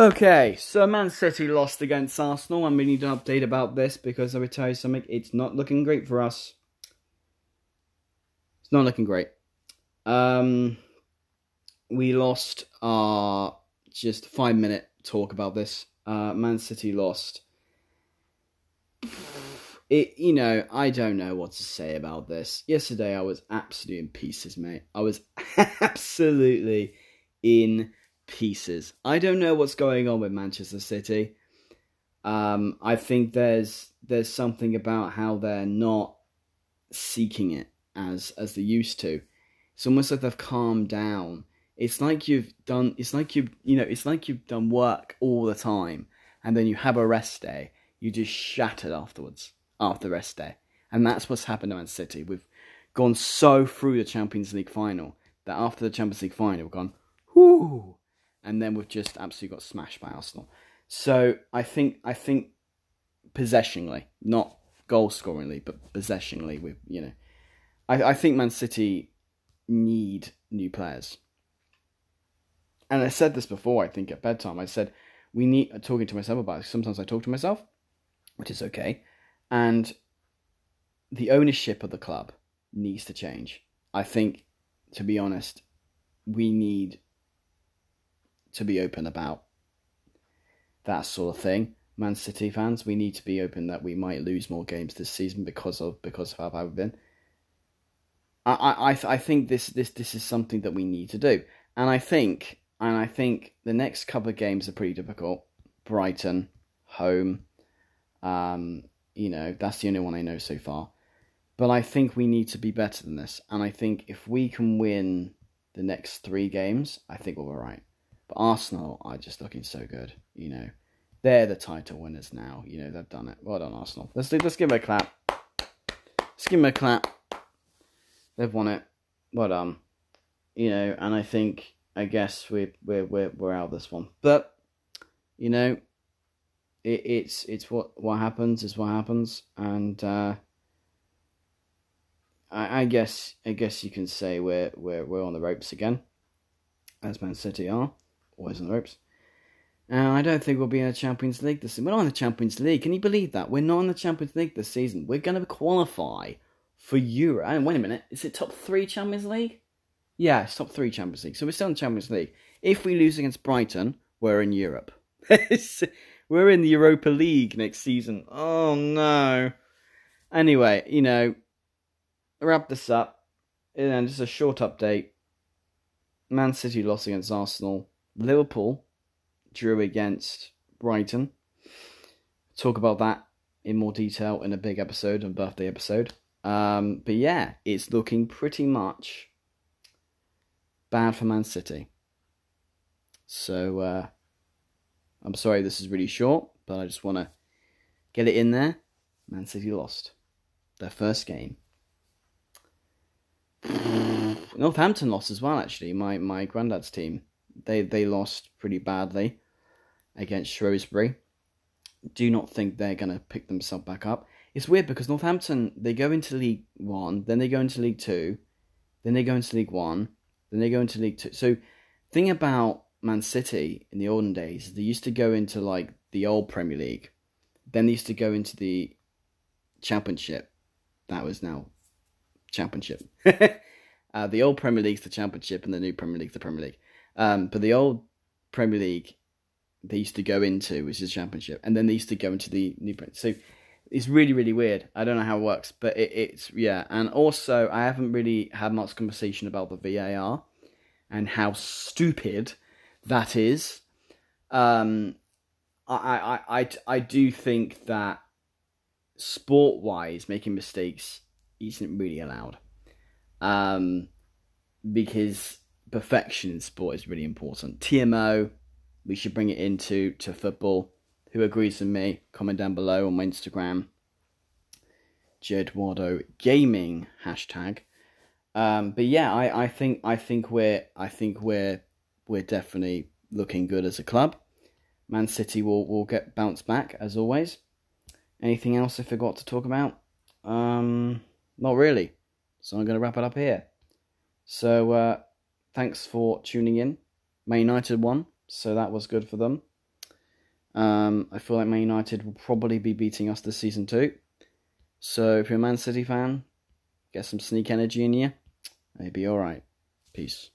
Okay, so Man City lost against Arsenal, and we need an update about this because I will tell you something, it's not looking great for us. It's not looking great. Um, we lost our just five minute talk about this. Uh, Man City lost. It, you know, I don't know what to say about this. Yesterday, I was absolutely in pieces, mate. I was absolutely in pieces. I don't know what's going on with Manchester City. Um, I think there's there's something about how they're not seeking it as as they used to. It's almost like they've calmed down. It's like you've done. It's like you you know. It's like you've done work all the time, and then you have a rest day. You just shattered afterwards after the rest day, and that's what's happened to Man City. We've gone so through the Champions League final that after the Champions League final, we've gone, whoo, and then we've just absolutely got smashed by Arsenal. So I think I think possessionally, not goal scoringly, but possessionly, we you know, I, I think Man City need new players. And I said this before, I think at bedtime. I said we need talking to myself about it. Sometimes I talk to myself, which is okay. And the ownership of the club needs to change. I think, to be honest, we need to be open about that sort of thing. Man City fans, we need to be open that we might lose more games this season because of because of how bad we've been. I I I think this this this is something that we need to do, and I think and I think the next couple of games are pretty difficult. Brighton, home, um, you know that's the only one I know so far. But I think we need to be better than this, and I think if we can win the next three games, I think we'll be right. But Arsenal are just looking so good, you know. They're the title winners now. You know they've done it. Well done, Arsenal. Let's let's give them a clap. Let's give them a clap. They've won it. Well done. You know, and I think I guess we're we're we're we're out this one. But you know, it, it's it's what what happens is what happens, and uh, I, I guess I guess you can say we're we're we're on the ropes again, as Man City are on the ropes. And I don't think we'll be in the Champions League this season. We're not in the Champions League. Can you believe that? We're not in the Champions League this season. We're going to qualify for Euro. And wait a minute, is it top three Champions League? Yeah, it's top three Champions League. So we're still in the Champions League. If we lose against Brighton, we're in Europe. we're in the Europa League next season. Oh no. Anyway, you know, wrap this up. And just a short update. Man City lost against Arsenal. Liverpool drew against Brighton. Talk about that in more detail in a big episode, a birthday episode. Um, but yeah, it's looking pretty much bad for Man City. So uh, I'm sorry this is really short, but I just want to get it in there. Man City lost their first game. Northampton lost as well. Actually, my my granddad's team they they lost pretty badly against Shrewsbury. Do not think they're gonna pick themselves back up. It's weird because Northampton they go into League One, then they go into League Two, then they go into League One, then they go into League Two. So, thing about Man City in the olden days, they used to go into like the old Premier League, then they used to go into the Championship. That was now Championship. uh, the old Premier League's the Championship, and the new Premier League's the Premier League. Um, but the old Premier League they used to go into, which is Championship, and then they used to go into the new. So it's really really weird. I don't know how it works, but it, it's yeah. And also, I haven't really had much conversation about the VAR and how stupid that is. Um, I I I I do think that sport wise, making mistakes isn't really allowed. Um, because perfection in sport is really important. TMO, we should bring it into to football. Who agrees with me? Comment down below on my Instagram. Jedwardo Gaming hashtag. Um, but yeah, I, I think I think we're I think we're we're definitely looking good as a club. Man City will will get bounced back as always. Anything else I forgot to talk about? Um, not really. So I'm going to wrap it up here. So uh, thanks for tuning in. Man United won, so that was good for them. Um, I feel like Man United will probably be beating us this season too. So if you're a Man City fan, get some sneak energy in you. Maybe alright. Peace.